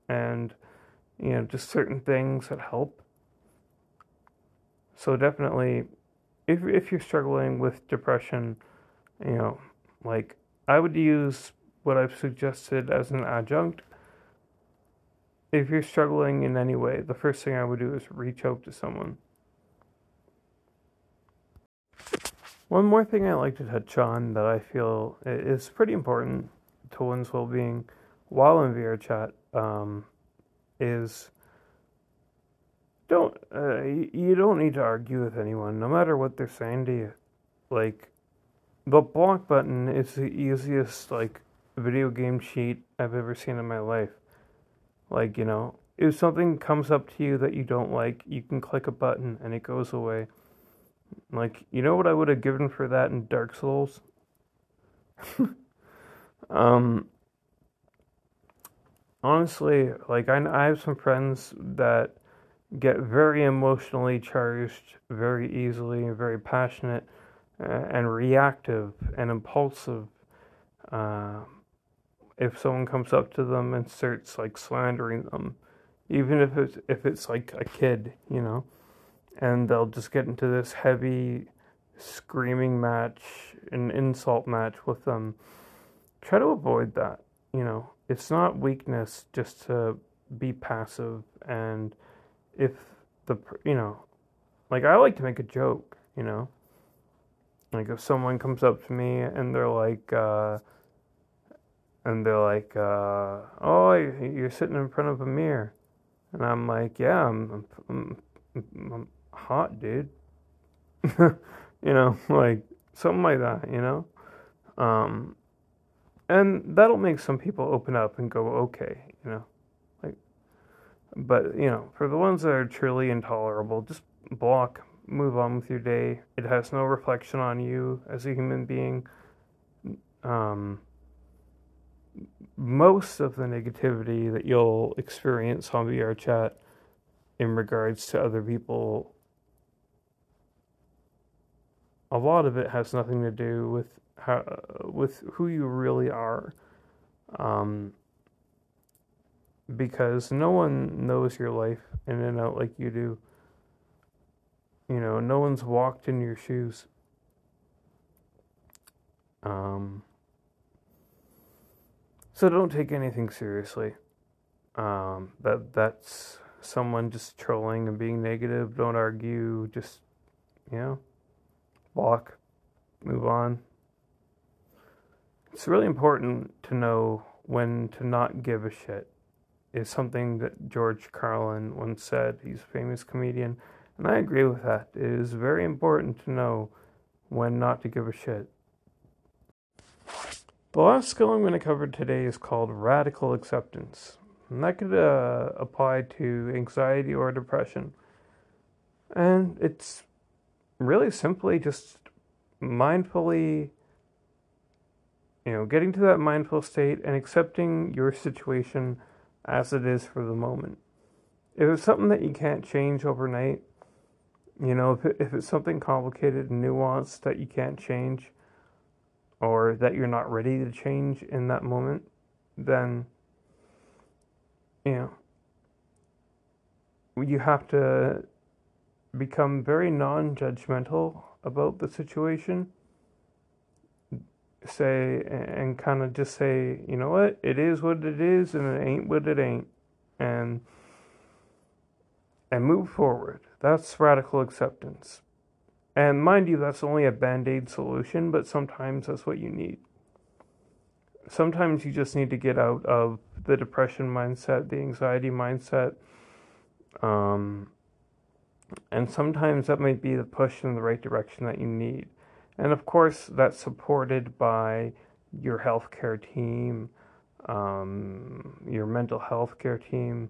A: and you know just certain things that help. So definitely, if if you're struggling with depression, you know, like I would use what I've suggested as an adjunct. If you're struggling in any way, the first thing I would do is reach out to someone. One more thing I like to touch on that I feel is pretty important to one's well being while in VR chat um, is don't uh, you don't need to argue with anyone, no matter what they're saying to you. Like the block button is the easiest like video game cheat I've ever seen in my life. Like you know, if something comes up to you that you don't like, you can click a button and it goes away. Like, you know what I would have given for that in Dark Souls? um, honestly, like I, I have some friends that get very emotionally charged very easily very passionate uh, and reactive and impulsive. Uh, if someone comes up to them and starts like slandering them, even if it's if it's like a kid, you know, and they'll just get into this heavy screaming match, an insult match with them. Try to avoid that. You know, it's not weakness just to be passive and if the you know like I like to make a joke, you know. Like if someone comes up to me and they're like uh and they're like uh oh you're sitting in front of a mirror and I'm like yeah I'm I'm, I'm, I'm hot dude. you know, like something like that, you know. Um and that'll make some people open up and go okay, you know. Like, but, you know, for the ones that are truly intolerable, just block, move on with your day. It has no reflection on you as a human being. Um, most of the negativity that you'll experience on VR chat in regards to other people, a lot of it has nothing to do with how, with who you really are. Um, because no one knows your life in and out like you do. You know, no one's walked in your shoes. Um, so don't take anything seriously. Um, that that's someone just trolling and being negative. Don't argue. Just you know, walk, move on. It's really important to know when to not give a shit is something that George Carlin once said. He's a famous comedian, and I agree with that. It is very important to know when not to give a shit. The last skill I'm going to cover today is called radical acceptance. And that could uh, apply to anxiety or depression. And it's really simply just mindfully, you know, getting to that mindful state and accepting your situation as it is for the moment. If it's something that you can't change overnight, you know, if, it, if it's something complicated and nuanced that you can't change, or that you're not ready to change in that moment, then, you know, you have to become very non judgmental about the situation say and kind of just say, you know what, it is what it is, and it ain't what it ain't, and and move forward. That's radical acceptance. And mind you, that's only a band aid solution, but sometimes that's what you need. Sometimes you just need to get out of the depression mindset, the anxiety mindset. Um, and sometimes that might be the push in the right direction that you need. And of course, that's supported by your healthcare team, um, your mental health care team.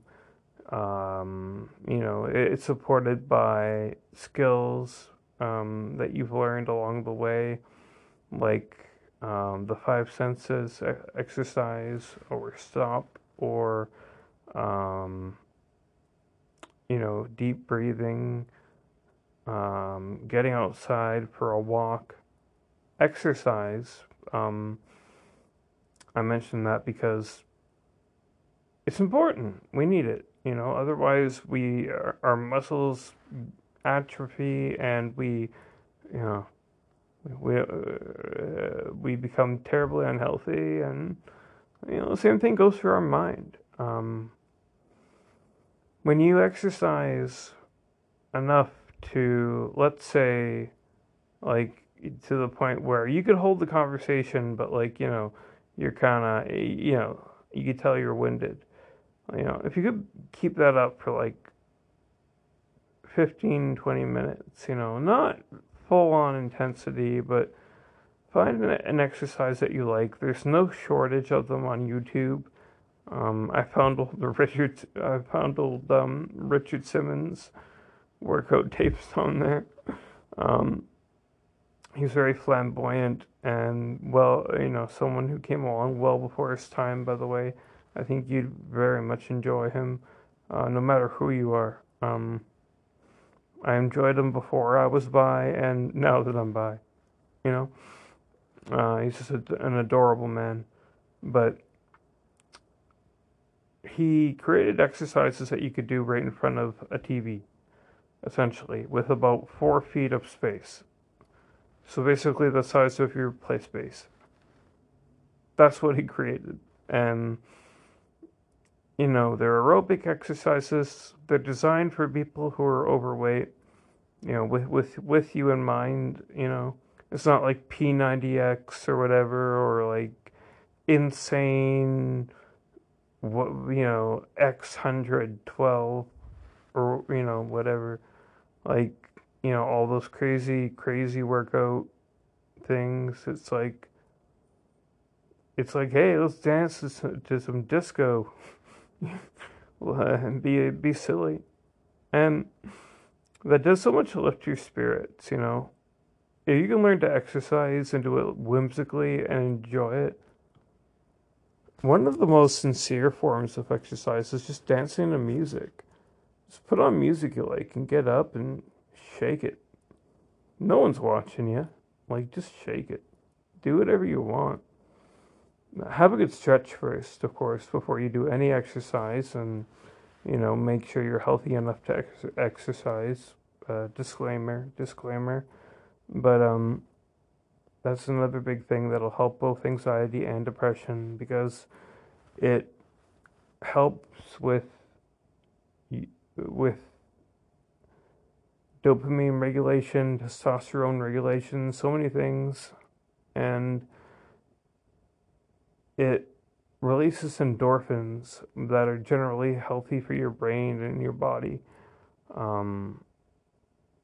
A: Um, you know, it's supported by skills um, that you've learned along the way, like um, the five senses exercise or stop or, um, you know, deep breathing, um, getting outside for a walk exercise, um, I mentioned that because it's important. We need it. You know, otherwise we our, our muscles atrophy and we, you know, we uh, we become terribly unhealthy and you know the same thing goes for our mind. Um, when you exercise enough to let's say like to the point where you could hold the conversation, but like you know, you're kind of you know you could tell you're winded. You know, if you could keep that up for like 15, 20 minutes, you know, not full on intensity, but find an exercise that you like. There's no shortage of them on YouTube. Um, I found old Richard, I found um, Richard Simmons workout tapes on there. Um, he's very flamboyant and well, you know, someone who came along well before his time. By the way, I think you'd very much enjoy him, uh, no matter who you are. Um, I enjoyed him before I was bi, and now that I'm bi, you know. Uh, he's just a, an adorable man, but he created exercises that you could do right in front of a TV, essentially, with about four feet of space. So basically, the size of your play space. That's what he created, and you know, they're aerobic exercises. They're designed for people who are overweight, you know, with, with, with you in mind, you know. It's not like P90X or whatever, or like insane, what, you know, X112 or, you know, whatever. Like, you know, all those crazy, crazy workout things. It's like, it's like, hey, let's dance to some disco. And be be silly, and that does so much to lift your spirits. You know, if you can learn to exercise and do it whimsically and enjoy it. One of the most sincere forms of exercise is just dancing to music. Just put on music you like and get up and shake it. No one's watching you. Like, just shake it. Do whatever you want have a good stretch first, of course, before you do any exercise, and you know make sure you're healthy enough to ex- exercise. Uh, disclaimer, disclaimer, but um, that's another big thing that'll help both anxiety and depression because it helps with with dopamine regulation, testosterone regulation, so many things, and it releases endorphins that are generally healthy for your brain and your body. Um,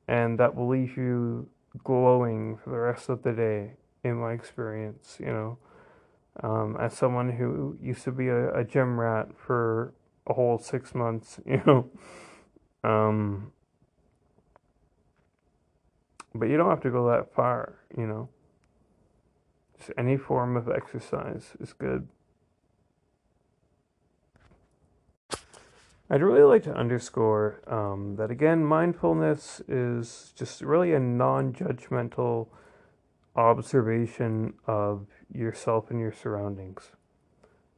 A: and that will leave you glowing for the rest of the day, in my experience, you know. Um, as someone who used to be a, a gym rat for a whole six months, you know. Um, but you don't have to go that far, you know. Just any form of exercise is good. I'd really like to underscore um, that again, mindfulness is just really a non judgmental observation of yourself and your surroundings.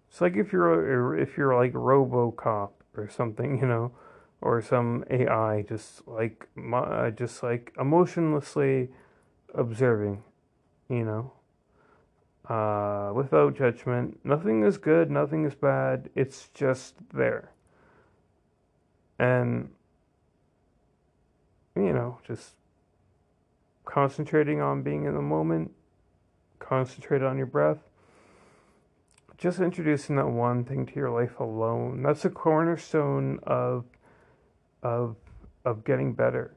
A: It's like if you're if you're like RoboCop or something, you know, or some AI, just like just like emotionlessly observing, you know, uh, without judgment. Nothing is good, nothing is bad. It's just there. And, you know, just concentrating on being in the moment, concentrate on your breath. Just introducing that one thing to your life alone. That's a cornerstone of of of getting better,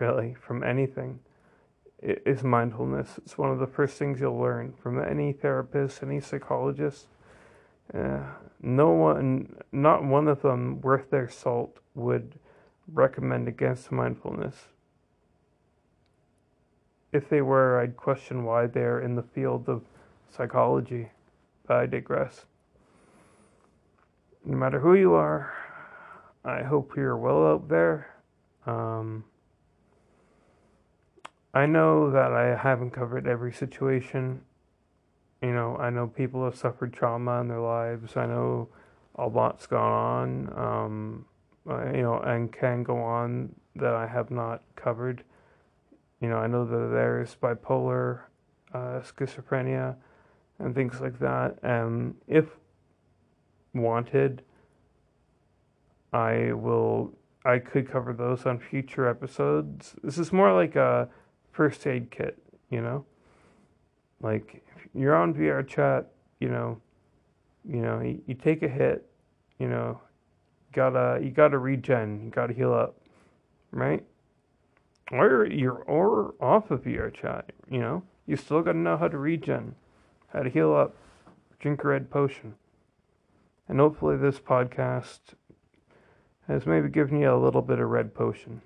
A: really, from anything is mindfulness. It's one of the first things you'll learn from any therapist, any psychologist. No one, not one of them worth their salt would recommend against mindfulness. If they were, I'd question why they're in the field of psychology. But I digress. No matter who you are, I hope you're well out there. Um, I know that I haven't covered every situation. You know, I know people have suffered trauma in their lives. I know a lot's gone on, um, uh, you know, and can go on that I have not covered. You know, I know that there's bipolar, uh, schizophrenia, and things like that. And if wanted, I will. I could cover those on future episodes. This is more like a first aid kit, you know? Like you're on VRChat, you know, you know, you, you take a hit, you know, gotta you gotta regen, you gotta heal up, right? Or you're or off of VRChat, you know, you still gotta know how to regen, how to heal up, drink a red potion. And hopefully this podcast has maybe given you a little bit of red potion.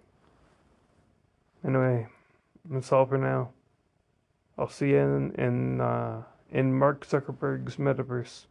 A: Anyway, that's all for now. I'll see you in in uh, in Mark Zuckerberg's metaverse.